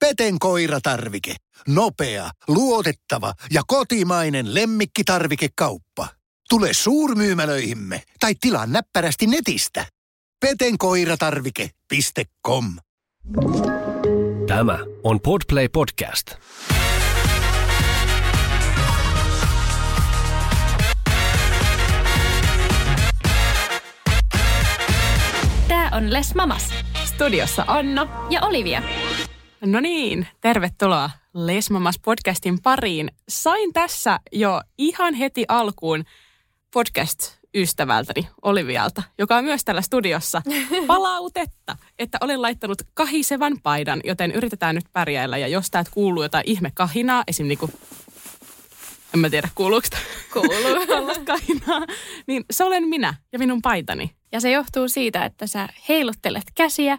Peten koiratarvike. Nopea, luotettava ja kotimainen lemmikkitarvikekauppa. Tule suurmyymälöihimme tai tilaa näppärästi netistä. petenkoiratarvike.com Tämä on Podplay Podcast. Tää on Les Mamas. Studiossa Anna ja Olivia. No niin, tervetuloa Les Mamas podcastin pariin. Sain tässä jo ihan heti alkuun podcast-ystävältäni Olivialta, joka on myös täällä studiossa, palautetta, että olen laittanut kahisevan paidan, joten yritetään nyt pärjäillä. Ja jos täältä kuuluu jotain ihme kahinaa, esim. Niinku, en mä tiedä kuuluuko Kuuluu. tällaista kahinaa, niin se olen minä ja minun paitani. Ja se johtuu siitä, että sä heiluttelet käsiä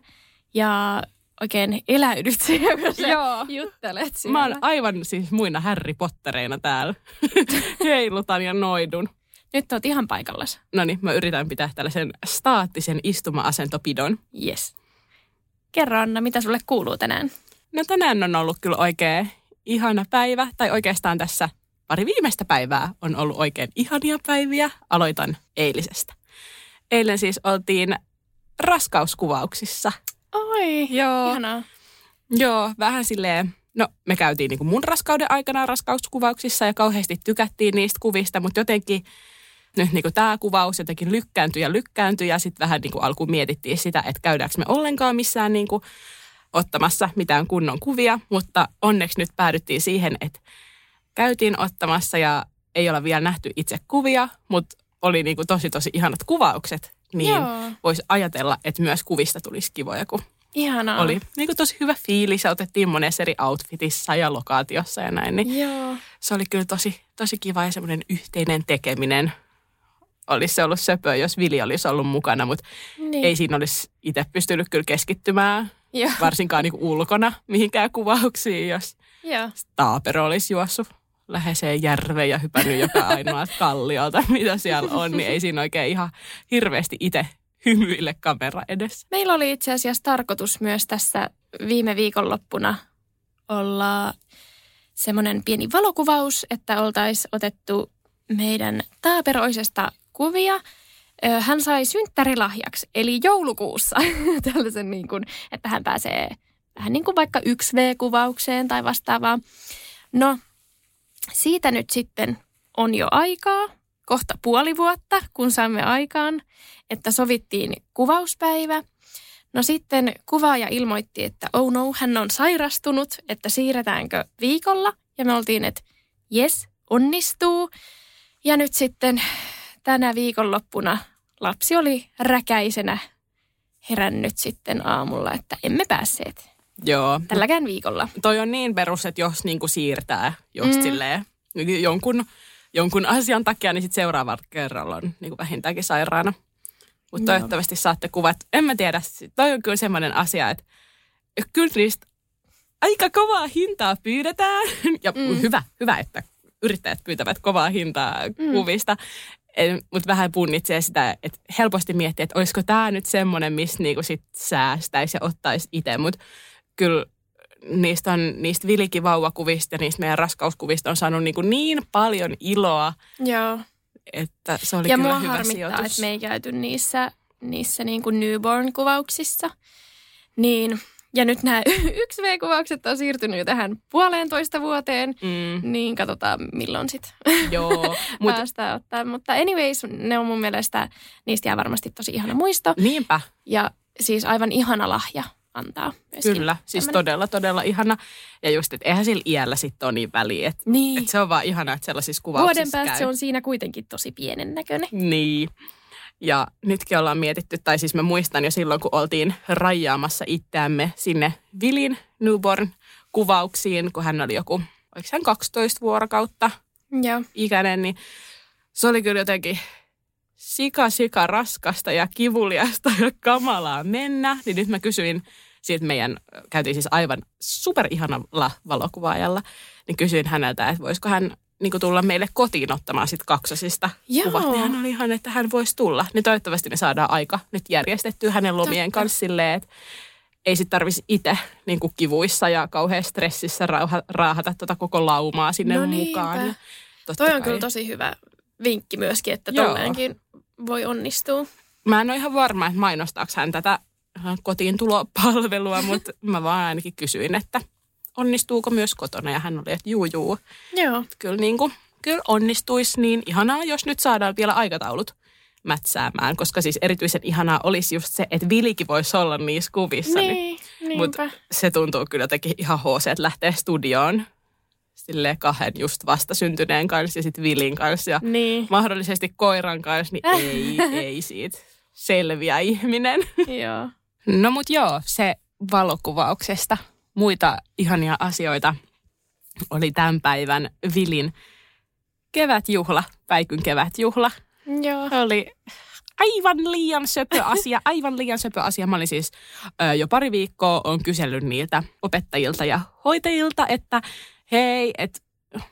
ja oikein eläydyt siihen, kun sä Joo. juttelet siellä. Mä oon aivan siis muina Harry Pottereina täällä. Heilutan ja noidun. Nyt oot ihan paikallas. No niin, mä yritän pitää tällaisen staattisen istuma-asentopidon. Yes. Kerro Anna, mitä sulle kuuluu tänään? No tänään on ollut kyllä oikein ihana päivä, tai oikeastaan tässä pari viimeistä päivää on ollut oikein ihania päiviä. Aloitan eilisestä. Eilen siis oltiin raskauskuvauksissa. Oi, Joo. ihanaa. Joo, vähän silleen, no me käytiin niin kuin mun raskauden aikana raskauskuvauksissa ja kauheasti tykättiin niistä kuvista, mutta jotenkin nyt niin kuin tämä kuvaus jotenkin lykkääntyi ja lykkääntyi ja sitten vähän niin kuin alkuun mietittiin sitä, että käydäänkö me ollenkaan missään niin kuin ottamassa mitään kunnon kuvia, mutta onneksi nyt päädyttiin siihen, että käytiin ottamassa ja ei olla vielä nähty itse kuvia, mutta oli niin kuin tosi tosi ihanat kuvaukset, niin Joo. voisi ajatella, että myös kuvista tulisi kivoja, kun Ihanaa. oli niin kuin tosi hyvä fiilis ja otettiin monessa eri outfitissa ja lokaatiossa ja näin. Niin Joo. se oli kyllä tosi, tosi kiva ja semmoinen yhteinen tekeminen. Olisi se ollut söpö, jos Vili olisi ollut mukana, mutta Niin. ei siinä olisi itse pystynyt kyllä keskittymään, Joo. varsinkaan niin kuin ulkona mihinkään kuvauksiin, jos Joo. Taapero olisi juossut läheiseen järveen ja hypännyt joka ainoa kalliolta, mitä siellä on, niin ei siinä oikein ihan hirveästi itse hymyille kamera edessä. Meillä oli itse asiassa tarkoitus myös tässä viime viikonloppuna olla semmoinen pieni valokuvaus, että oltaisiin otettu meidän taaperoisesta kuvia. Hän sai synttärilahjaksi, eli joulukuussa, tällaisen niin kuin, että hän pääsee vähän niin kuin vaikka 1V-kuvaukseen tai vastaavaa. No, siitä nyt sitten on jo aikaa, kohta puoli vuotta, kun saamme aikaan, että sovittiin kuvauspäivä. No sitten kuvaaja ilmoitti, että oh no, hän on sairastunut, että siirretäänkö viikolla. Ja me oltiin, että yes, onnistuu. Ja nyt sitten tänä viikonloppuna lapsi oli räkäisenä herännyt sitten aamulla, että emme päässeet Joo, tälläkään viikolla. toi on niin perus, että jos niinku siirtää just Mm. silleen jonkun, jonkun asian takia, niin sitten seuraavalla kerralla on niinku vähintäänkin sairaana. Mutta toivottavasti saatte kuvat. En mä tiedä, toi on kyllä semmoinen asia, että kyllä niistä aika kovaa hintaa pyydetään. Ja Mm. hyvä, hyvä, että yrittäjät pyytävät kovaa hintaa mm. kuvista. Mutta vähän punnitsee sitä, että helposti miettii, että olisiko tämä nyt semmoinen, missä niinku sit säästäisi ja ottaisi itse. Mutta kyllä niistä, on, niistä vilikivauvakuvista ja niistä meidän raskauskuvista on saanut niin, niin paljon iloa, Joo. että se oli ja kyllä hyvä harmittaa, sijoitus. että me ei käyty niissä, niissä niin kuin newborn-kuvauksissa. Niin, ja nyt nämä 1V-kuvaukset on siirtynyt tähän puoleentoista vuoteen. Mm, Niin katsotaan milloin sitten joo, mutta päästään ottaa. Mutta anyways, ne on mun mielestä, niistä jää varmasti tosi ihana muisto. niinpä, Ja siis aivan ihana lahja antaa myöskin. kyllä. Siis tämmönen- todella, todella ihana. Ja just, että eihän sillä iällä sitten ole niin väliä. Että Niin. et se on vaan ihana, että sellaisissa kuvauksissa Vuoden päästä käy. se on siinä kuitenkin tosi pienen näköinen. Niin. Ja nytkin ollaan mietitty, tai siis mä muistan jo silloin, kun oltiin rajaamassa itseämme sinne Vilin newborn-kuvauksiin, kun hän oli joku, oliko hän 12 vuorokautta Joo. ikäinen, niin se oli kyllä jotenkin sika, sika raskasta ja kivuliasta ja kamalaa mennä. Niin nyt mä kysyin siitä meidän, käytiin siis aivan superihanalla valokuvaajalla, niin kysyin häneltä, että voisiko hän niin tulla meille kotiin ottamaan sit kaksosista Joo. kuvat. Ja hän oli ihan, että hän voisi tulla. Niin toivottavasti me saadaan aika nyt järjestettyä hänen lomien Totta. kanssa silleen, että ei sitten tarvitsisi itse niin kivuissa ja kauhean stressissä rauha, raahata tota koko laumaa sinne No mukaan. niinpä. Toi on kai- kyllä tosi hyvä vinkki myöskin, että tolleenkin voi onnistua. Mä en ole ihan varma, että mainostaako hän tätä äh, kotiin tulopalvelua, mutta mä vaan ainakin kysyin, että onnistuuko myös kotona. Ja hän oli, että juu, juu. Joo. Kyllä, niin kuin, kyllä onnistuisi. Niin ihanaa, jos nyt saadaan vielä aikataulut mätsäämään, koska siis erityisen ihanaa olisi just se, että Vilikin voisi olla niissä kuvissa. Niin, Mutta niinpä. se tuntuu kyllä jotenkin ihan HC, että lähtee studioon silleen kahden just vastasyntyneen kanssa ja sitten Vilin kanssa ja Niin, mahdollisesti koiran kanssa, niin ei, ei siitä selviä ihminen. joo. No mut joo, se valokuvauksesta. Muita ihania asioita oli tämän päivän Vilin kevätjuhla, Päikyn kevätjuhla. Joo. Se oli aivan liian söpö asia, aivan liian söpö asia. Mä olin siis ö, jo pari viikkoa on kysellyt niiltä opettajilta ja hoitajilta, että hei, että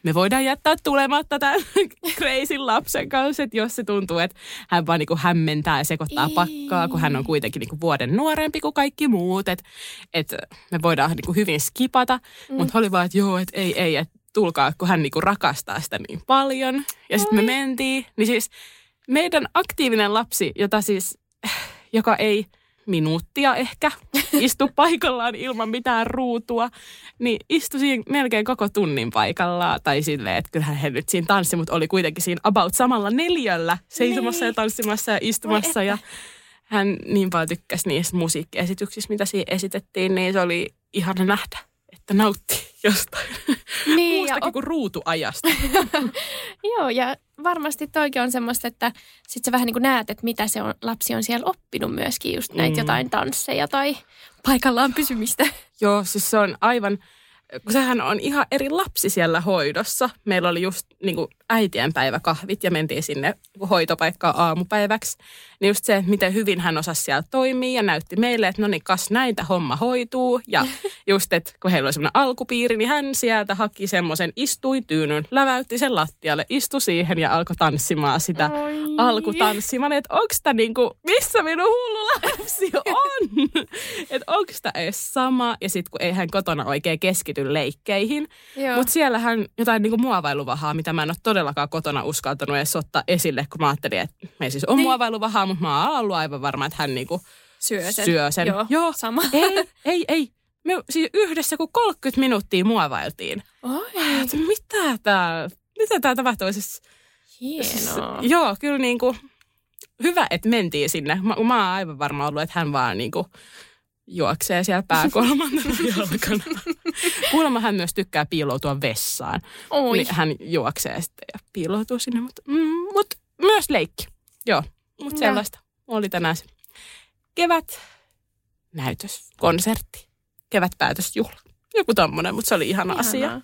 me voidaan jättää tulematta tämän crazy lapsen kanssa, että jos se tuntuu, että hän vaan niinku hämmentää ja sekoittaa Ei. pakkaa, kun hän on kuitenkin niinku vuoden nuorempi kuin kaikki muut, että et me voidaan niinku hyvin skipata, mm. mutta oli vaan, että joo, että ei, ei, että tulkaa, kun hän niinku rakastaa sitä niin paljon. Ja sitten me mentiin, niin siis meidän aktiivinen lapsi, jota siis, joka ei minuuttia ehkä istu paikallaan ilman mitään ruutua, niin istui siinä melkein koko tunnin paikallaan. Tai silleen, että kyllähän he nyt siinä tanssi, mutta oli kuitenkin siinä about samalla neljällä seisomassa Niin. ja tanssimassa ja istumassa. Ja hän niin paljon tykkäsi niistä musiikkiesityksistä, mitä siinä esitettiin, niin se oli ihana nähdä, että nautti jostain Niin, ja muustakin kuin ruutuajasta. Joo, ja varmasti toikin on semmoista, että sit sä vähän niin kuin näet, että mitä se on, lapsi on siellä oppinut myöskin, just näitä Mm. jotain tansseja tai paikallaan pysymistä. Joo, siis se on aivan, kun sehän on ihan eri lapsi siellä hoidossa. Meillä oli just niin kuin äitien päiväkahvit ja mentiin sinne hoitopaikkaan aamupäiväksi. Niin just se, että miten hyvin hän osasi siellä toimia ja näytti meille, että no niin, kas näitä homma hoituu. Ja just, että kun heillä oli semmoinen alkupiiri, niin hän sieltä haki semmoisen istui tyynyn, läväytti sen lattialle, istui siihen ja alkoi tanssimaan sitä Oi. alkutanssimaan, että onko tämä niinku, missä minun hullu lapsi on? että onko tämä edes sama? Ja sitten kun ei hän kotona oikein keskity leikkeihin. Mutta siellähän jotain niinku muovailuvahaa, mitä mä en ole todellakaan kotona uskaltanut edes ottaa esille, kun mä ajattelin, että me ei siis ole Niin. muovailuvahaa, mutta mä oon ollut aivan varma, että hän niinku syö sen. syö sen. Joo, Joo. sama. ei, ei, ei. Me siis yhdessä kun 30 minuuttia muovailtiin. Oi, mitä tää, mitä tää tapahtuu? Siis, hienoa. Joo, kyllä niin kuin, hyvä, että mentiin sinne. Mä, mä oon aivan varma ollut, että hän vaan niin kuin, juoksee siellä pääkolmantena jalkana. Kuulemma hän myös tykkää piiloutua vessaan. Oi. Niin hän juoksee sitten ja piiloutuu sinne, mutta mm, mut myös leikki. Joo, mutta sellaista oli tänään se kevät näytös, konsertti, kevätpäätösjuhla. Joku tommonen, mutta se oli ihana Ihanaa. asia.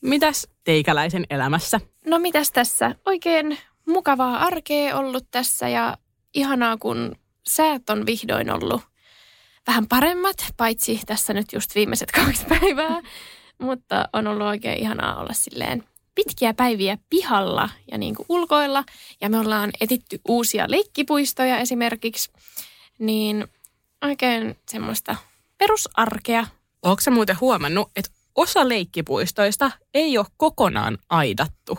Mitäs teikäläisen elämässä? No mitäs tässä? Oikein mukavaa arkea ollut tässä ja ihanaa, kun säät on vihdoin ollut vähän paremmat, paitsi tässä nyt just viimeiset kaksi päivää. Mutta on ollut oikein ihanaa olla silleen pitkiä päiviä pihalla ja niin kuin ulkoilla. Ja me ollaan etitty uusia leikkipuistoja esimerkiksi. Niin oikein semmoista perusarkea. Onko sä muuten huomannut, että osa leikkipuistoista ei ole kokonaan aidattu?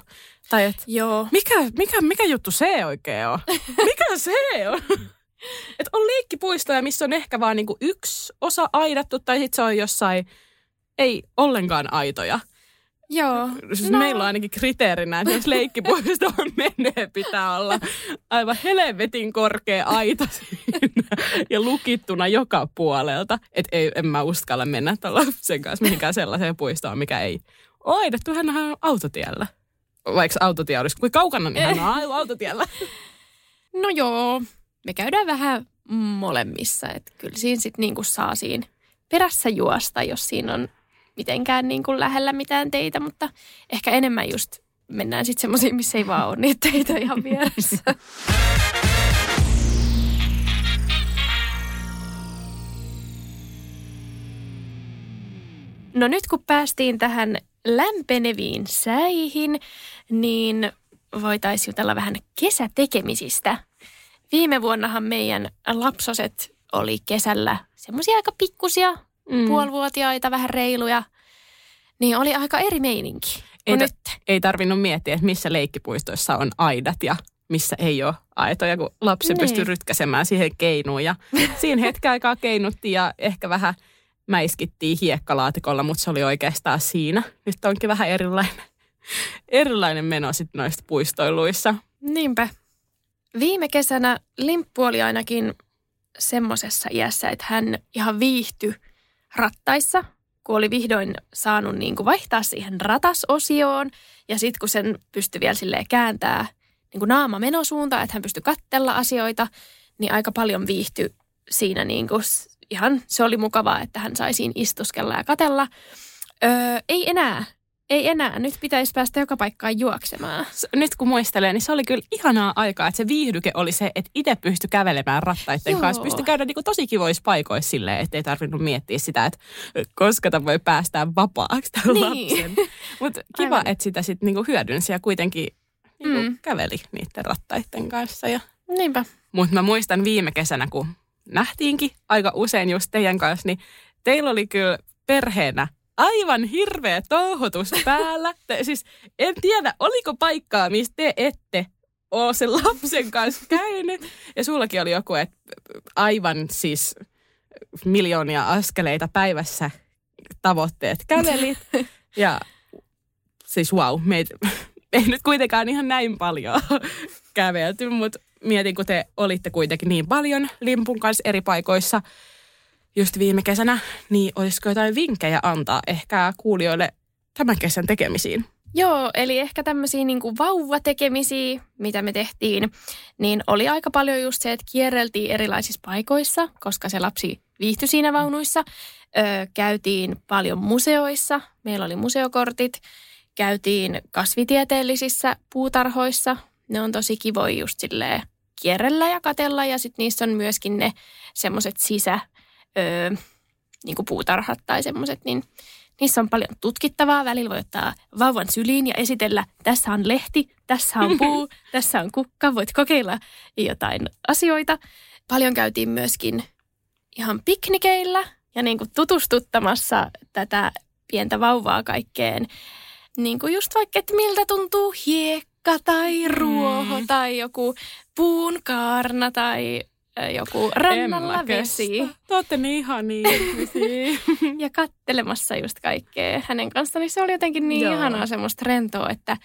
Tai et, Joo. mikä, mikä, mikä juttu se oikein on? Mikä se on? Et on leikkipuistoja, missä on ehkä vaan niinku yksi osa aidattu, tai sitten se on jossain, ei ollenkaan aitoja. Joo. Siis No. Meillä on ainakin kriteerinä, että jos leikkipuisto menee, pitää olla aivan helvetin korkea aita siinä ja lukittuna joka puolelta. Että ei, en mä uskalla mennä lapsen kanssa mihinkään sellaiseen puistoon, mikä ei ole aidattu. Hän on autotiellä. Vaikka autotie olisi, kuin kaukana, niin hän on aivan autotiellä. No joo, me käydään vähän molemmissa. Että kyllä siinä sitten niinku saa siinä perässä juosta, jos siinä on mitenkään niinku lähellä mitään teitä. Mutta ehkä enemmän just mennään sitten semmoisiin, missä ei vaan ole niitä teitä ihan vieressä. No nyt kun päästiin tähän lämpeneviin säihin, niin voitaisiin jutella vähän kesätekemisistä. Viime vuonnahan meidän lapsoset oli kesällä semmoisia aika pikkusia, Mm. puolivuotiaita, vähän reiluja. Niin oli aika eri meininki Ei, nyt. ei tarvinnut miettiä, että missä leikkipuistoissa on aidat ja missä ei ole aitoja, kun lapsi Niin. pystyy rytkäsemään siihen keinuun. Ja siinä hetken aikaa keinuttiin ja ehkä vähän mäiskittiin hiekkalaatikolla, mutta se oli oikeastaan siinä. Nyt onkin vähän erilainen, erilainen meno sitten noista puistoiluissa. Niinpä. Viime kesänä Limppu oli ainakin semmoisessa iässä, että hän ihan viihtyi rattaissa, kun oli vihdoin saanut niin kuin vaihtaa siihen ratasosioon. Ja sitten kun sen pystyi vielä silleen kääntää niin kuin naama menosuuntaan, että hän pystyi kattella asioita, niin aika paljon viihtyi siinä niin kuin ihan, se oli mukavaa, että hän sai siinä istuskella ja katella. Öö, ei enää, ei enää. Nyt pitäisi päästä joka paikkaan juoksemaan. Nyt kun muistelee, niin se oli kyllä ihanaa aikaa, että se viihdyke oli se, että itse pystyi kävelemään rattaiden Joo. kanssa. Pystyi käydä niin tosi kivoissa paikoissa silleen, että ei tarvinnut miettiä sitä, että koska tämä voi päästää vapaaksi tämän Niin. lapsen. Mutta kiva, Aivan. että sitä sitten niinku hyödynsi ja kuitenkin niinku Mm. käveli niiden rattaiden kanssa. Ja... Niinpä. Mutta mä muistan viime kesänä, kun nähtiinkin aika usein just teidän kanssa, niin teillä oli kyllä perheenä aivan hirveä touhotus päällä. Te, siis en tiedä, oliko paikkaa, mistä te ette ole sen lapsen kanssa käynyt. Ja sullakin oli joku, että aivan siis miljoonia askeleita päivässä tavoitteet kävelit. Ja siis wow, meitä ei nyt kuitenkaan ihan näin paljon kävelty, mutta mietin, kun te olitte kuitenkin niin paljon limpun kanssa eri paikoissa just viime kesänä, niin olisiko jotain vinkkejä antaa ehkä kuulijoille tämän kesän tekemisiin? Joo, eli ehkä tämmöisiä niin vauvatekemisiä, mitä me tehtiin, niin oli aika paljon just se, että kierreltiin erilaisissa paikoissa, koska se lapsi viihtyi siinä vaunuissa. Öö, käytiin paljon museoissa, meillä oli museokortit, käytiin kasvitieteellisissä puutarhoissa. Ne on tosi kivoja just silleen kierrellä ja katella ja sitten niissä on myöskin ne semmoiset sisä, öö, niin kuin puutarhat tai semmoiset, niin Niissä on paljon tutkittavaa. Välillä voi ottaa vauvan syliin ja esitellä, tässä on lehti, tässä on puu, tässä on kukka. Voit kokeilla jotain asioita. Paljon käytiin myöskin ihan piknikeillä ja niin kuin tutustuttamassa tätä pientä vauvaa kaikkeen. Niin kuin just vaikka, että miltä tuntuu hiekka tai ruoho Mm. tai joku puun kaarna tai joku rannalla vesi. Te olette niin ihania ja kattelemassa just kaikkea hänen kanssaan, niin se oli jotenkin niin Joo. ihanaa semmoista rentoa, että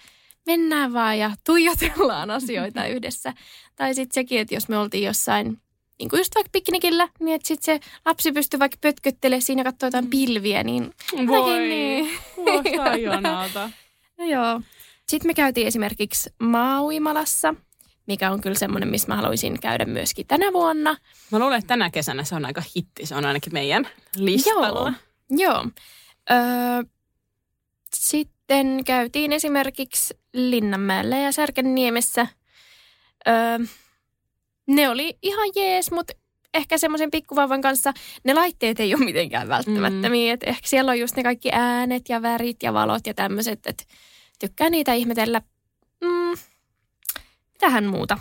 mennään vaan ja tuijotellaan asioita yhdessä. Tai sitten sekin, että jos me oltiin jossain, niin kuin just vaikka piknikillä, niin että sitten se lapsi pystyy vaikka pötköttelemään siinä ja katsoa jotain pilviä, niin Voi, niin. kuulostaa ihanalta. no joo. Sitten me käytiin esimerkiksi Maauimalassa, mikä on kyllä semmoinen, missä mä haluaisin käydä myöskin tänä vuonna. Mä luulen, että tänä kesänä se on aika hitti. Se on ainakin meidän listalla. Joo. Joo. Öö, sitten käytiin esimerkiksi Linnanmäellä ja Särkänniemessä. Öö, ne oli ihan jees, mutta ehkä semmoisen pikkuvauvan kanssa ne laitteet ei ole mitenkään välttämättömiä. Mm. Et ehkä siellä on just ne kaikki äänet ja värit ja valot ja tämmöiset, että tykkää niitä ihmetellä. Mitähän muuta?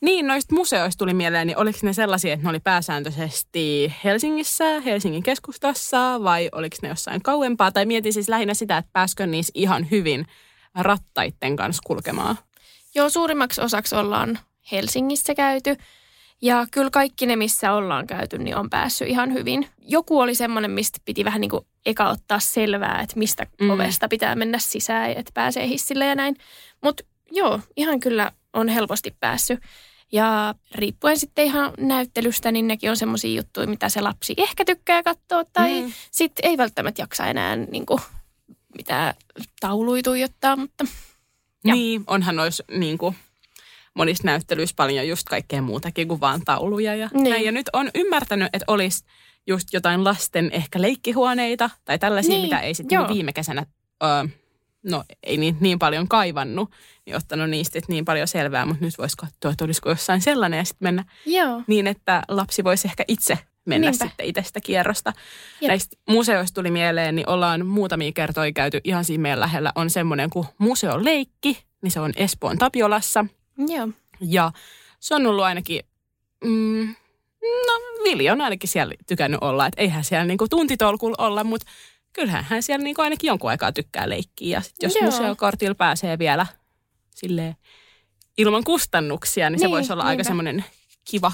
Niin, noista museoista tuli mieleen, niin oliko ne sellaisia, että ne oli pääsääntöisesti Helsingissä, Helsingin keskustassa vai oliko ne jossain kauempaa? Tai mietin siis lähinnä sitä, että pääskö niissä ihan hyvin rattaitten kanssa kulkemaan. Joo, suurimmaksi osaksi ollaan Helsingissä käyty. Ja kyllä kaikki ne, missä ollaan käyty, niin on päässyt ihan hyvin. Joku oli semmoinen, mistä piti vähän niin kuin eka ottaa selvää, että mistä mm. ovesta pitää mennä sisään, että pääsee hissille ja näin. Mutta joo, ihan kyllä on helposti päässyt. Ja riippuen sitten ihan näyttelystä, niin nekin on semmoisia juttuja, mitä se lapsi ehkä tykkää katsoa. Tai Mm. sitten ei välttämättä jaksa enää niin kuin, mitään tauluja tuijottaa, mutta Joo. Niin, onhan noissa niin kuin, monissa näyttelyissä paljon just kaikkea muutakin kuin vaan tauluja. Ja, Niin. näin. ja nyt on ymmärtänyt, että olisi just jotain lasten ehkä leikkihuoneita tai tällaisia, Niin, mitä ei sitten joo. viime kesänä, öö, no ei niin, niin paljon kaivannut, niin ottanut niistä niin paljon selvää, mutta nyt voisi katsoa, että olisiko jossain sellainen ja sitten mennä joo. niin, että lapsi voisi ehkä itse mennä Niinpä. sitten itse sitä kierrosta. Jep. Näistä museoista tuli mieleen, niin ollaan muutamia kertoja käyty ihan siinä meidän lähellä. On semmoinen kuin Museoleikki, niin se on Espoon Tapiolassa. Joo. Ja se on ollut ainakin, mm, No Vili on ainakin siellä tykännyt olla, että eihän siellä niinku tuntitolkulla olla, mutta kyllähän hän siellä niinku ainakin jonkun aikaa tykkää leikkiä. Ja sit jos Joo. museokortilla pääsee vielä silleen ilman kustannuksia, niin, se Niin, voisi olla aika niinpä. semmoinen kiva,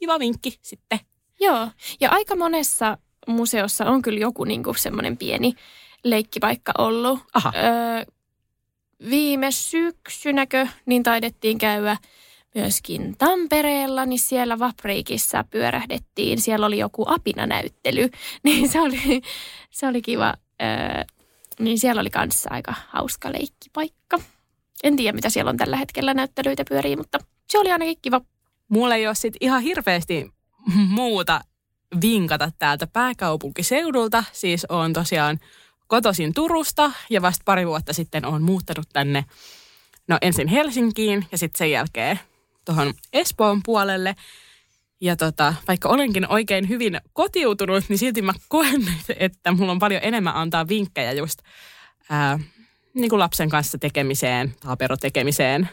kiva vinkki sitten. Joo, ja aika monessa museossa on kyllä joku niinku semmoinen pieni leikkipaikka ollut. Aha. Öö, viime syksynäkö niin taidettiin käydä myöskin Tampereella, niin siellä Vapriikissa pyörähdettiin. Siellä oli joku apinanäyttely, niin se oli, se oli kiva. Öö, niin siellä oli kanssa aika hauska leikkipaikka. En tiedä, mitä siellä on tällä hetkellä näyttelyitä pyörii, mutta se oli ainakin kiva. Mulla ei ole sit ihan hirveästi muuta vinkata täältä pääkaupunkiseudulta. Siis on tosiaan kotoisin Turusta ja vasta pari vuotta sitten on muuttanut tänne, no ensin Helsinkiin ja sitten sen jälkeen tuohon Espoon puolelle. Ja tota, vaikka olenkin oikein hyvin kotiutunut, niin silti mä koen, että mulla on paljon enemmän antaa vinkkejä just ää, niin kuin lapsen kanssa tekemiseen, taaperotekemiseen,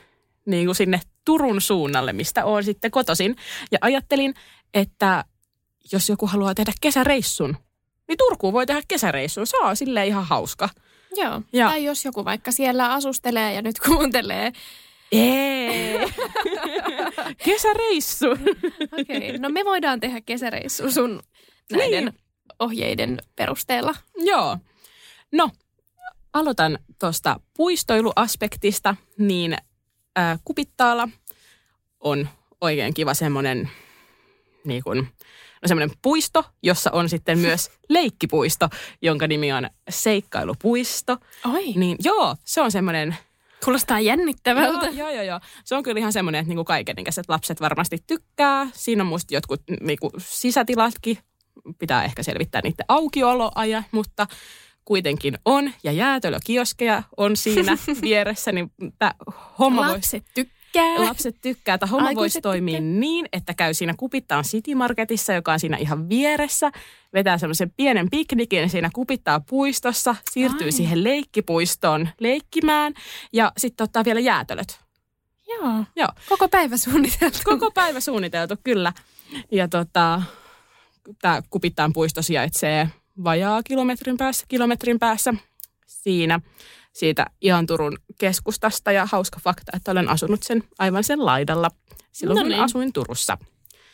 niin kuin sinne Turun suunnalle, mistä olen sitten kotosin. Ja ajattelin, että jos joku haluaa tehdä kesäreissun, niin Turkuun voi tehdä kesäreissun. Se on silleen ihan hauska. Joo. Ja- Tai jos joku vaikka siellä asustelee ja nyt kuuntelee. Ei. Kesäreissu. Okei, okay. no me voidaan tehdä kesäreissu sun näiden Niin. ohjeiden perusteella. Joo. No, aloitan tuosta puistoiluaspektista, niin ää, Kupittaalla on oikein kiva semmoinen niin kuin, no semmoinen puisto, jossa on sitten myös leikkipuisto, jonka nimi on Seikkailupuisto. Oi, Niin joo, se on semmoinen kuulostaa jännittävältä. Joo, joo, joo, joo. Se on kyllä ihan semmoinen, että niinku kaikenikäiset lapset varmasti tykkää. Siinä on musta jotkut niinku sisätilatkin. Pitää ehkä selvittää niiden aukioloaja, mutta kuitenkin on. Ja jäätelökioskeja on siinä vieressä, niin tämä homma. Lapset tykkää. Lapset tykkää. Tämä homma voisi toimia tykkää. niin, että käy siinä Kupittaan City Marketissa, joka on siinä ihan vieressä. Vetää semmoisen pienen piknikin siinä Kupittaa puistossa. Siirtyy Ai. siihen leikkipuistoon leikkimään. Ja sitten ottaa vielä jäätölöt. Joo, Joo, koko päivä suunniteltu. koko päivä suunniteltu, kyllä. Ja tota, tämä Kupittaan puisto sijaitsee vajaa kilometrin päässä, kilometrin päässä siinä siitä ihan Turun keskustasta. Ja hauska fakta, että olen asunut sen aivan sen laidalla silloin, No kun niin. asuin Turussa.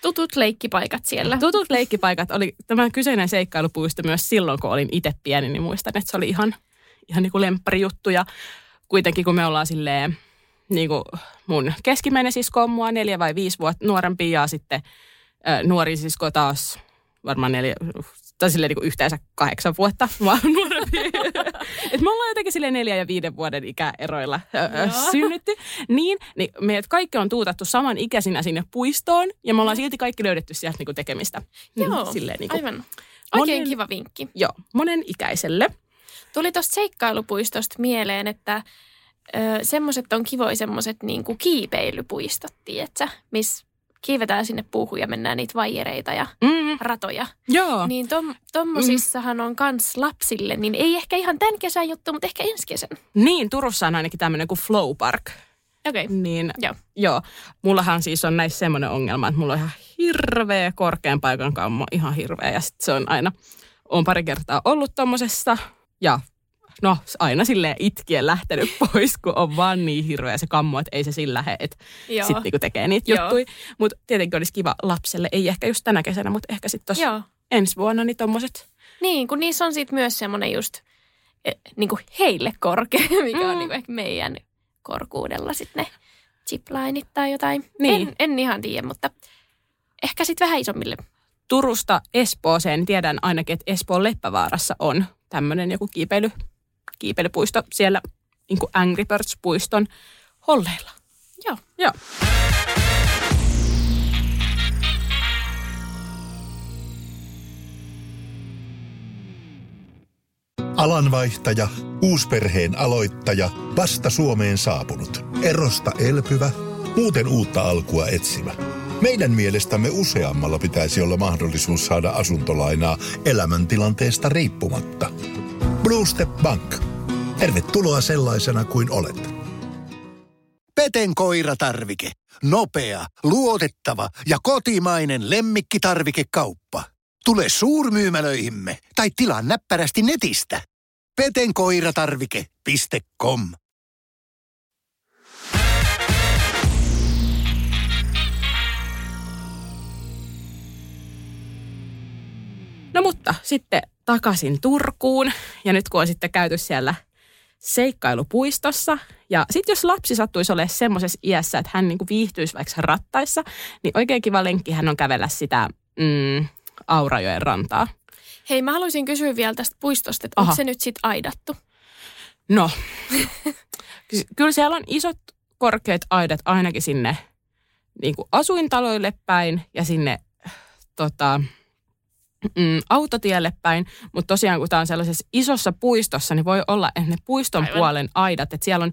Tutut leikkipaikat siellä. Tutut leikkipaikat oli tämä kyseinen seikkailupuisto myös silloin, kun olin itse pieni, niin muistan, että se oli ihan, ihan niin kuin lempparijuttu. Ja kuitenkin kun me ollaan silleen, niin kuin mun keskimmäinen sisko on mua neljä vai viisi vuotta nuorempi ja sitten ä, nuori sisko taas varmaan neljä, tai silleen niin kuin yhteensä kahdeksan vuotta mua nuorempi. Et me ollaan jotenkin silleen neljä ja viiden vuoden ikäeroilla ö, ö, Joo. synnytty. Niin, niin meidät kaikki on tuutattu saman ikäisinä sinne puistoon ja me ollaan silti kaikki löydetty sieltä niin kuin tekemistä. Joo, silleen niin kuin, aivan. Oikein monen- kiva vinkki. Joo, monen ikäiselle. Tuli tuosta seikkailupuistosta mieleen, että ö, semmoset on kivoja semmoset niinku kiipeilypuistot, tietsä, missä kiivetään sinne puuhun ja mennään niitä vaijereita ja Mm, ratoja. joo. Niin tom, tommosissahan on kans lapsille, niin ei ehkä ihan tämän kesän juttu, mutta ehkä ensi kesän. Niin, Turussa on ainakin tämmöinen kuin Flow Park. Okei. Okay. Niin, Joo. joo. Mullahan siis on näissä semmoinen ongelma, että mulla on ihan hirveä korkean paikan kammo, ihan hirveä. Ja sit se on aina, on pari kertaa ollut tommosessa ja no aina silleen itkien lähtenyt pois, kun on vaan niin hirveä se kammo, että ei se sillä lähde, että sitten niinku tekee niitä Joo. juttuja. Mutta tietenkin olisi kiva lapselle, ei ehkä just tänä kesänä, mutta ehkä sitten tuossa ensi vuonna, niin tommoset. Niin, kun niissä on sitten myös semmoinen just eh, niin kuin heille korkea, mikä mm. on Mm. niin kuin ehkä meidän korkuudella sitten ne ziplineit tai jotain. Niin. En, en ihan tiedä, mutta ehkä sitten vähän isommille. Turusta Espooseen tiedän ainakin, että Espoon Leppävaarassa on tämmöinen joku kiipeily, kiipeilypuisto siellä niin kuin Angry Birds-puiston holleilla. Joo. Joo. Alanvaihtaja, uusperheen aloittaja, vasta Suomeen saapunut, erosta elpyvä, muuten uutta alkua etsimä. Meidän mielestämme useammalla pitäisi olla mahdollisuus saada asuntolainaa elämäntilanteesta riippumatta. Blue Step Bank. Tervetuloa sellaisena kuin olet. Peten koiratarvike. Nopea, luotettava ja kotimainen lemmikkitarvikekauppa. Tule suurmyymälöihimme tai tilaa näppärästi netistä. petenkoiratarvike.com No mutta sitten takaisin Turkuun ja nyt kun on sitten käyty siellä seikkailupuistossa. Ja sitten jos lapsi sattuisi olemaan semmoisessa iässä, että hän niinku viihtyisi vaikka rattaissa, niin oikein kiva lenkki hän on kävellä sitä mm, Aurajoen rantaa. Hei, mä haluaisin kysyä vielä tästä puistosta, että Aha. onko se nyt sitten aidattu? No, ky- kyllä siellä on isot korkeat aidat ainakin sinne niin kuin asuintaloille päin ja sinne tota, mm, autotielle päin. Mutta tosiaan kun tämä on sellaisessa isossa puistossa, niin voi olla, että ne puiston Aivan. puolen aidat, että siellä on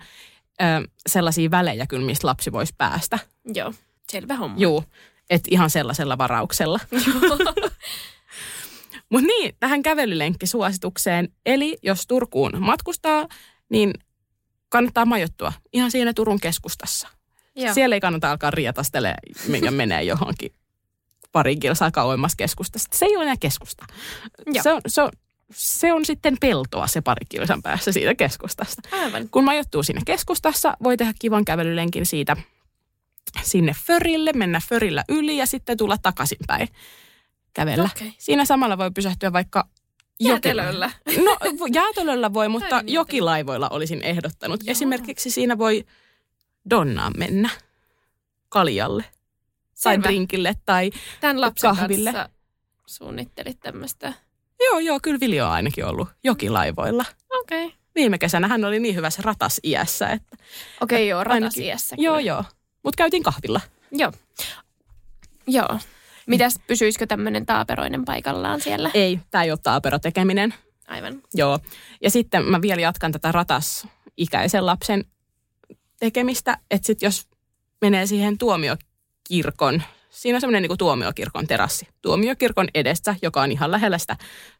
ö, sellaisia välejä kyllä, mistä lapsi voisi päästä. Joo, selvä homma. Juu, että ihan sellaisella varauksella. Mutta niin, tähän kävelylenkkisuositukseen. Eli jos Turkuun matkustaa, niin kannattaa majoittua ihan siinä Turun keskustassa. Joo. Siellä ei kannata alkaa rietastele, minkä menee johonkin pari kilsaa kauemmas keskustasta. Se ei ole enää keskusta. Joo. Se on, se, on, se on sitten peltoa se pari kilsan päässä siitä keskustasta. Aivan. Kun majoittuu siinä keskustassa, voi tehdä kivan kävelylenkin siitä sinne förille, mennä förillä yli ja sitten tulla takaisinpäin kävellä. Okei. Siinä samalla voi pysähtyä vaikka Jäätelöllä. No jäätelöllä voi, mutta Aivan jokilaivoilla olisin ehdottanut. Joo. Esimerkiksi siinä voi Donnaan mennä kaljalle tai Selvä. drinkille tai Tämän lapsen kahville. kanssa suunnittelit tämmöistä. joo joo, kyllä Viljo on ainakin ollut jokilaivoilla. Okei. Okay. Viime kesänä hän oli niin hyvässä ratas iässä, että Okei, okay, joo, Ainakin. ratasiässä. joo kyllä. joo. Mutta käytiin kahvilla. Joo. Joo. Mitäs, pysyisikö tämmöinen taaperoinen paikallaan siellä? Ei, tämä ei ole taapero tekeminen. Aivan. Joo. Ja sitten mä vielä jatkan tätä ratas-ikäisen lapsen tekemistä, että sitten jos menee siihen tuomiokirkon, siinä on semmoinen niin tuomiokirkon terassi, tuomiokirkon edessä, joka on ihan lähellä sitä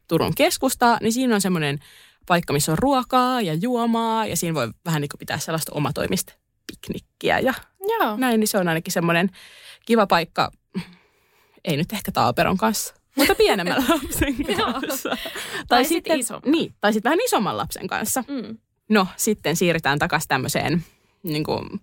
Turun keskustaa, niin siinä on semmoinen paikka, missä on ruokaa ja juomaa ja siinä voi vähän niin kuin pitää sellaista omatoimista piknikkiä ja Joo. näin, niin se on ainakin semmoinen kiva paikka, ei nyt ehkä taaperon kanssa, mutta pienemmän lapsen kanssa. Tai sit isomman. Niin, tai sitten vähän isomman lapsen kanssa. Mm. No, sitten siirrytään takaisin tämmöiseen niin kuin,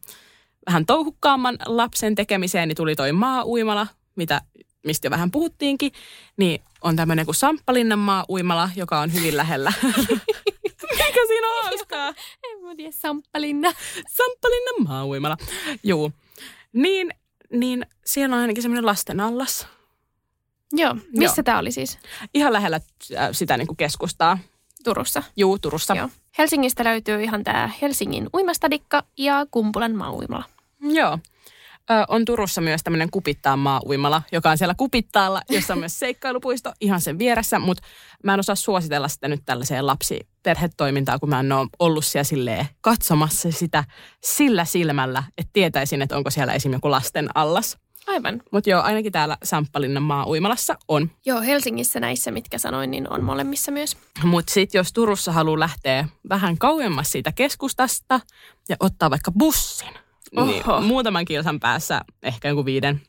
vähän touhukkaamman lapsen tekemiseen, niin tuli toi maa-uimala, mitä, mistä jo vähän puhuttiinkin, niin on tämmöinen kuin Samppalinnan maa-uimala, joka on hyvin lähellä. Mikä siinä on hauskaa? En mä tiedä, Samppalinna. Samppalinnan maa-uimala. Juu. Niin, niin siellä on ainakin semmoinen lasten allas. Joo. Missä tämä oli siis? Ihan lähellä äh, sitä niin kuin keskustaa. Turussa. Juu, Turussa. Joo. Helsingistä löytyy ihan tämä Helsingin uimastadikka ja Kumpulan maa-uimala. Joo. Ö, on Turussa myös tämmöinen Kupittaan maa-uimala, joka on siellä Kupittaalla, jossa on myös seikkailupuisto ihan sen vieressä, mutta mä en osaa suositella sitä nyt tällaiseen lapsiperhetoimintaan, kun mä en ole ollut siellä silleen katsomassa sitä sillä silmällä, että tietäisin, että onko siellä esim. joku lasten allas. Aivan. Mutta joo, ainakin täällä Samppalinnan maa-uimalassa on. Joo, Helsingissä näissä, mitkä sanoin, niin on molemmissa myös. Mutta sitten jos Turussa haluaa lähteä vähän kauemmas siitä keskustasta ja ottaa vaikka bussin, niin Oho. muutaman kilsan päässä, ehkä joku viiden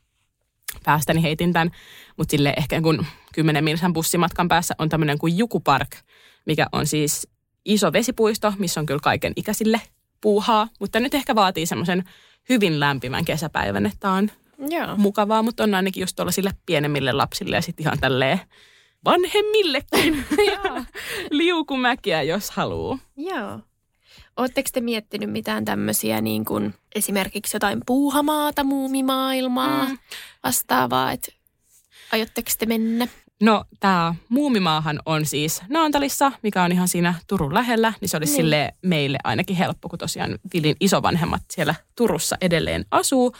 päästä, niin heitin tämän. Mutta sille ehkä jonkun kymmenen milsan bussimatkan päässä on tämmöinen kuin Jukupark, mikä on siis iso vesipuisto, missä on kyllä kaiken ikäisille puuhaa. Mutta nyt ehkä vaatii semmoisen hyvin lämpimän kesäpäivän, että on Joo. mukavaa, mutta on ainakin just tuollaisille pienemmille lapsille ja sitten ihan tälleen vanhemmillekin liukumäkiä, jos haluaa. Joo. Oletteko te miettinyt mitään tämmöisiä niin kuin esimerkiksi jotain puuhamaata, muumimaailmaa, Mm. vastaavaa, että aiotteko te mennä? No tämä Muumimaahan on siis Naantalissa, mikä on ihan siinä Turun lähellä, niin se olisi Niin. sille meille ainakin helppo, kun tosiaan Vilin isovanhemmat siellä Turussa edelleen asuu.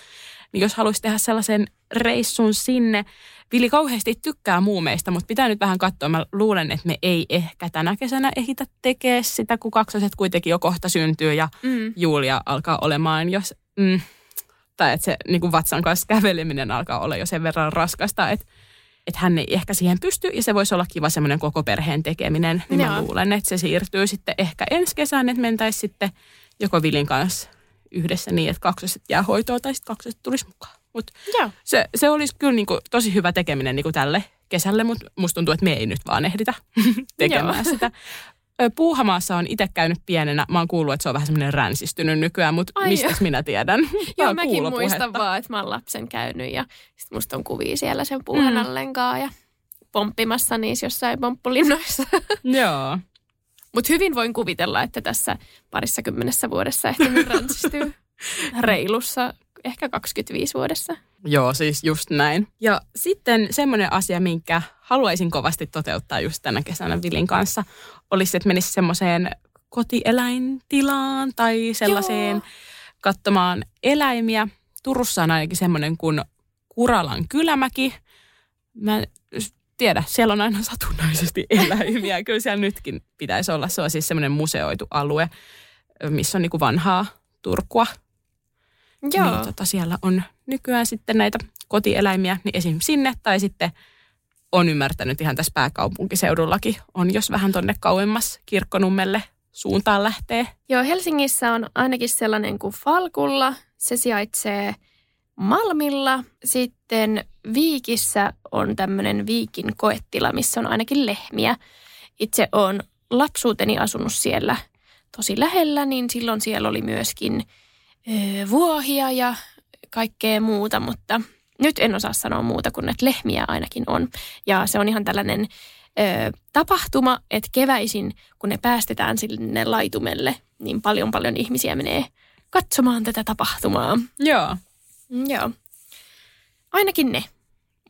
Niin jos haluaisi tehdä sellaisen reissun sinne, Vili kauheasti tykkää muumeista, mutta pitää nyt vähän katsoa. Mä luulen, että me ei ehkä tänä kesänä ehitä tekee sitä, kun kaksoset kuitenkin jo kohta syntyy ja Mm. Julia alkaa olemaan, jos... Mm, tai että se niin kuin vatsan kanssa käveleminen alkaa olla jo sen verran raskasta, että että hän ei ehkä siihen pysty ja se voisi olla kiva semmoinen koko perheen tekeminen. Niin mä Joo. luulen, että se siirtyy sitten ehkä ensi kesään, että mentäisiin sitten joko Vilin kanssa yhdessä niin, että kaksoset jää hoitoon tai sitten kaksoset tulisi mukaan. Mutta Joo. se, se olisi kyllä niinku tosi hyvä tekeminen niinku tälle kesälle, mutta musta tuntuu, että me ei nyt vaan ehditä tekemään Joo. sitä. Puuhamaassa on itse käynyt pienenä. Mä oon kuullut, että se on vähän semmoinen ränsistynyt nykyään, mutta Ai mistä minä tiedän? Joo, mäkin muistan vaan, että mä oon lapsen käynyt ja sit musta on kuvia siellä sen puuhanallen kanssa ja pomppimassa niissä jossain pomppulinnoissa. Joo. Mutta hyvin voin kuvitella, että tässä parissa kymmenessä vuodessa ehtinyt ränsistyy reilussa, ehkä 25 vuodessa. Joo, siis just näin. Ja sitten semmoinen asia, minkä haluaisin kovasti toteuttaa just tänä kesänä Vilin kanssa, olisi, että menisi semmoiseen kotieläintilaan tai sellaiseen Joo. katsomaan eläimiä. Turussa on ainakin semmoinen kuin Kuralan kylämäki. Mä en tiedä, siellä on aina satunnaisesti eläimiä. Kyllä siellä nytkin pitäisi olla. Se on siis semmoinen museoitu alue, missä on niinku vanhaa Turkua. Joo. Niin tota, siellä on nykyään sitten näitä kotieläimiä, niin esim. sinne tai sitten on ymmärtänyt ihan tässä pääkaupunkiseudullakin on, jos vähän tonne kauemmas kirkkonummelle suuntaan lähtee. Joo, Helsingissä on ainakin sellainen kuin Falkulla. Se sijaitsee Malmilla. Sitten Viikissä on tämmöinen Viikin koettila, missä on ainakin lehmiä. Itse olen lapsuuteni asunut siellä tosi lähellä, niin silloin siellä oli myöskin vuohia ja kaikkea muuta, mutta nyt en osaa sanoa muuta kuin, että lehmiä ainakin on. Ja se on ihan tällainen ö, tapahtuma, että keväisin, kun ne päästetään sinne laitumelle, niin paljon paljon ihmisiä menee katsomaan tätä tapahtumaa. Joo. Mm, Joo. Ainakin ne.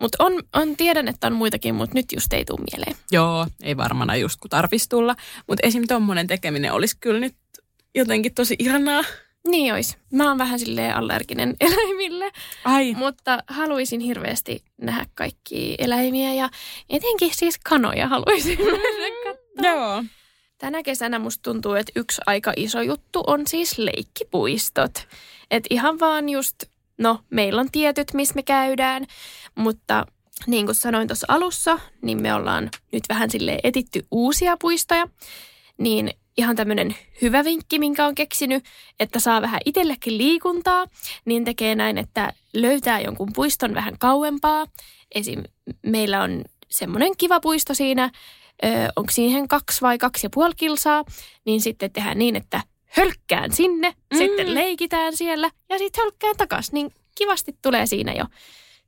Mutta on, on, tiedän, että on muitakin, mutta nyt just ei tule mieleen. Joo, ei varmana just kun tarvitsisi tulla. Mutta esim. tuommoinen tekeminen olisi kyllä nyt jotenkin tosi ihanaa. Niin ois. Mä oon vähän silleen allerginen eläimille, Ai, mutta haluaisin hirveästi nähdä kaikki eläimiä ja etenkin siis kanoja haluaisin mennä katsomaan. joo. Tänä kesänä musta tuntuu, että yksi aika iso juttu on siis leikkipuistot. Et ihan vaan just, no meillä on tietyt, missä me käydään, mutta niin kuin sanoin tuossa alussa, niin me ollaan nyt vähän sille etitty uusia puistoja. Niin ihan tämmöinen hyvä vinkki, minkä on keksinyt, että saa vähän itsellekin liikuntaa, niin tekee näin, että löytää jonkun puiston vähän kauempaa. Esim. meillä on semmoinen kiva puisto siinä, ö, onko siihen kaksi vai kaksi ja puoli kilsaa, niin sitten tehdään niin, että hölkkään sinne, mm. sitten leikitään siellä ja sitten hölkkään takaisin, niin kivasti tulee siinä jo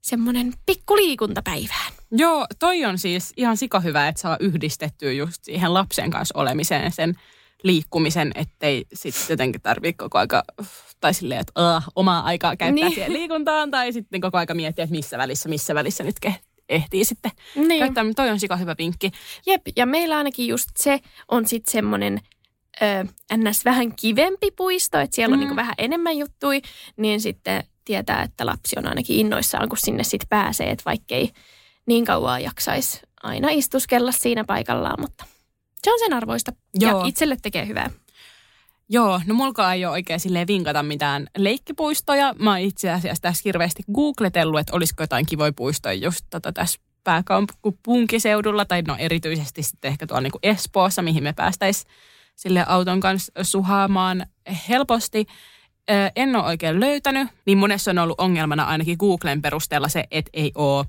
semmoinen pikku liikuntapäivään. Joo, toi on siis ihan sika hyvä, että saa yhdistettyä just siihen lapsen kanssa olemiseen sen liikkumisen, ettei sitten jotenkin tarvitse koko aika, tai silleen, että uh, omaa aikaa käyttää Niin. siihen liikuntaan, tai sitten koko aika miettiä, että missä välissä, missä välissä nyt ke- ehtii sitten Niin. käyttää. Toi on sika hyvä vinkki. Jep, ja meillä ainakin just se on sitten semmoinen ö, ns. vähän kivempi puisto, että siellä on Mm. niinku vähän enemmän juttui, niin sitten tietää, että lapsi on ainakin innoissaan, kun sinne sitten pääsee, että vaikkei niin kauan jaksaisi aina istuskella siinä paikallaan, mutta se on sen arvoista Joo. ja itselle tekee hyvää. Joo, no mulkaan ei ole oikein silleen vinkata mitään leikkipuistoja. Mä oon itse asiassa tässä hirveästi googletellut, että olisiko jotain kivoja puistoja just tota tässä pääkaupunkiseudulla, tai no erityisesti sitten ehkä tuolla niin kuin Espoossa, mihin me päästäisiin sille auton kanssa suhaamaan helposti. En ole oikein löytänyt, niin monessa on ollut ongelmana ainakin Googlen perusteella se, että ei ole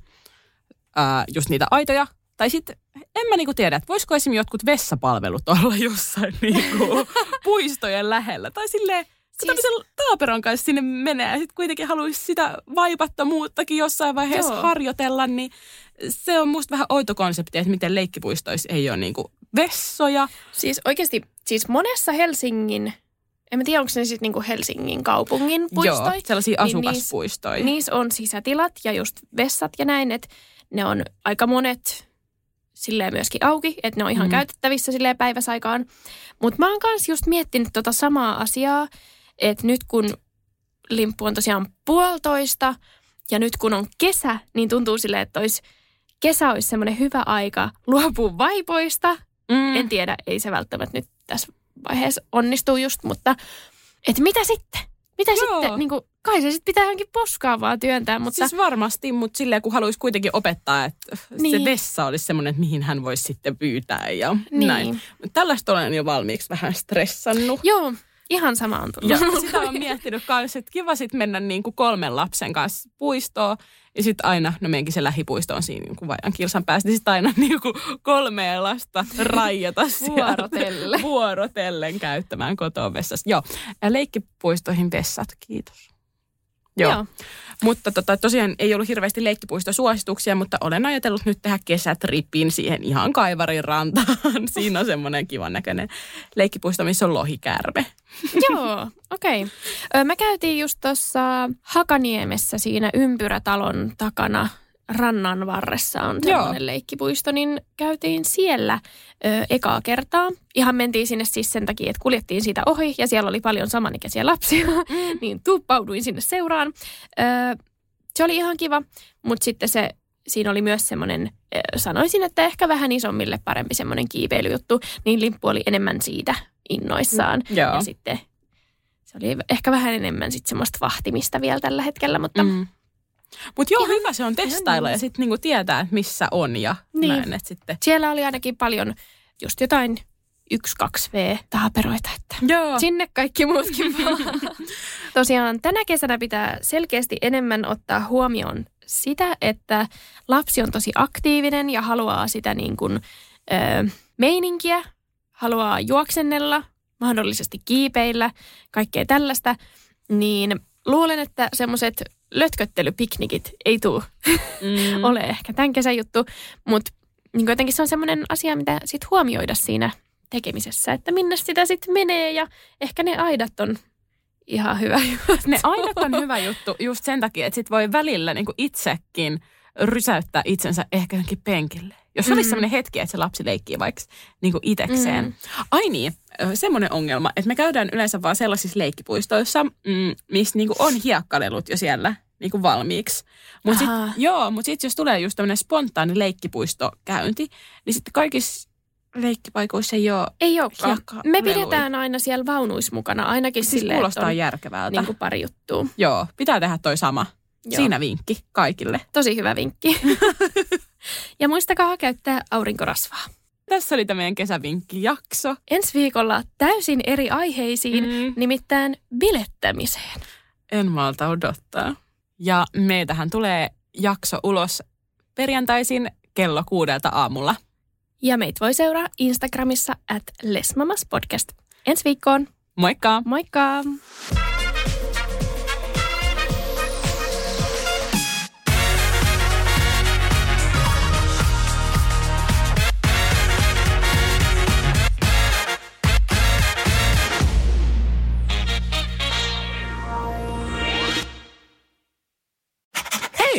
ää, just niitä aitoja. Tai sitten en mä niinku tiedä, että voisiko esimerkiksi jotkut vessapalvelut olla jossain niinku puistojen lähellä. Tai silleen, kun Siis- taaperon kanssa sinne menee ja sitten kuitenkin haluaisi sitä vaivattomuuttakin jossain vaiheessa Joo. harjoitella, niin se on musta vähän outo konsepti, että miten leikkipuistoissa ei ole niinku vessoja. Siis oikeasti, siis monessa Helsingin, en mä tiedä onko ne siis niinku Helsingin kaupungin puistoja. Joo, sellaisia niin niissä- asukaspuistoja. Niissä on sisätilat ja just vessat ja näin, että ne on aika monet silleen myöskin auki, että ne on ihan Mm. käytettävissä silleen päiväsaikaan. Mutta mä oon kans just miettinyt tota samaa asiaa, että nyt kun limppu on tosiaan puolitoista ja nyt kun on kesä, niin tuntuu silleen, että olisi, kesä olisi semmoinen hyvä aika luopua vaipoista. Mm. En tiedä, ei se välttämättä nyt tässä vaiheessa onnistuu just, mutta että mitä sitten? Mitä Joo. sitten? Niin kuin, kai se sitten pitää johonkin poskaan vaan työntää, mutta Siis varmasti, mutta silleen kun haluaisi kuitenkin opettaa, että niin. Se vessa olisi semmoinen, että mihin hän voisi sitten pyytää ja Niin. näin. Tällaista olen jo valmiiksi vähän stressannut. joo, Ihan sama on tullut. Ja sitä on miettinyt kanssa, että kiva sitten mennä niin kuin kolmen lapsen kanssa puistoon. Ja sitten aina, no meidänkin se lähipuisto on siinä niin kuin vajan kilsan päästä, niin sitten aina niin kuin kolmea lasta raijata Vuorotellen. vuorotellen käyttämään kotoa vessassa. Joo, ja leikkipuistoihin vessat, kiitos. Joo. Joo. Mutta tota, tosiaan ei ollut hirveästi leikkipuistosuosituksia, mutta olen ajatellut nyt tehdä kesätripin siihen ihan Kaivarin rantaan. Siinä on semmoinen kivan näköinen leikkipuisto, missä on lohikärme. Joo, okei. Okay. Mä käytiin just tuossa Hakaniemessä siinä ympyrätalon takana rannan varressa on Joo. semmoinen leikkipuisto, niin käytiin siellä ö, ekaa kertaa. Ihan mentiin sinne siis sen takia, että kuljettiin siitä ohi ja siellä oli paljon samanikäisiä lapsia, mm. niin tuppauduin sinne seuraan. Ö, se oli ihan kiva, mutta sitten se, siinä oli myös semmoinen, sanoisin, että ehkä vähän isommille parempi semmoinen kiipeilyjuttu, niin Limppu oli enemmän siitä innoissaan. Mm, joo. Ja sitten se oli ehkä vähän enemmän sitten semmoista vahtimista vielä tällä hetkellä, mutta mm. Mutta joo, Ihan- hyvä se on testailla ja sitten niinku tietää, että missä on ja Niin. näin, että sitten. siellä oli ainakin paljon just jotain 1-2V-taaperoita, että Joo. sinne kaikki muutkin vaan. Tosiaan tänä kesänä pitää selkeästi enemmän ottaa huomioon sitä, että lapsi on tosi aktiivinen ja haluaa sitä niin kuin, ö, meininkiä, haluaa juoksennella, mahdollisesti kiipeillä, kaikkea tällaista, niin luulen, että semmoiset lötköttelypiknikit ei tule Mm. ole ehkä tämän kesän juttu, mutta niin jotenkin se on semmoinen asia, mitä sit huomioida siinä tekemisessä, että minne sitä sitten menee ja ehkä ne aidat on ihan hyvä juttu. Ne aidat on hyvä juttu just sen takia, että sit voi välillä niinku itsekin rysäyttää itsensä ehkä johonkin penkille. Jos mm. olisi Mm. sellainen hetki, että se lapsi leikkii vaikka niinku itekseen. Mm. Ai niin, semmoinen ongelma, että me käydään yleensä vaan sellaisissa leikkipuistoissa, mm, missä niinku on hiekkalelut jo siellä niinku valmiiksi. Mutta sitten mut sit jos tulee just tämmöinen spontaani leikkipuistokäynti, niin sitten kaikissa leikkipaikoissa ei ole Ei olekaan. Me pidetään aina siellä vaunuissa mukana, ainakin Siis silleen, kuulostaa on järkevältä. niin kuin pari juttua. Joo, pitää tehdä toi sama. Joo. Siinä vinkki kaikille. Tosi hyvä vinkki. ja muistakaa käyttää aurinkorasvaa. Tässä oli tämä meidän kesävinkkijakso. Ensi viikolla täysin eri aiheisiin, Mm. nimittäin bilettämiseen. En malta odottaa. Ja meiltähän tulee jakso ulos perjantaisin kello kuudelta aamulla. Ja meitä voi seuraa Instagramissa at Lesmamas Podcast. Ensi viikkoon. Moikka! Moikka!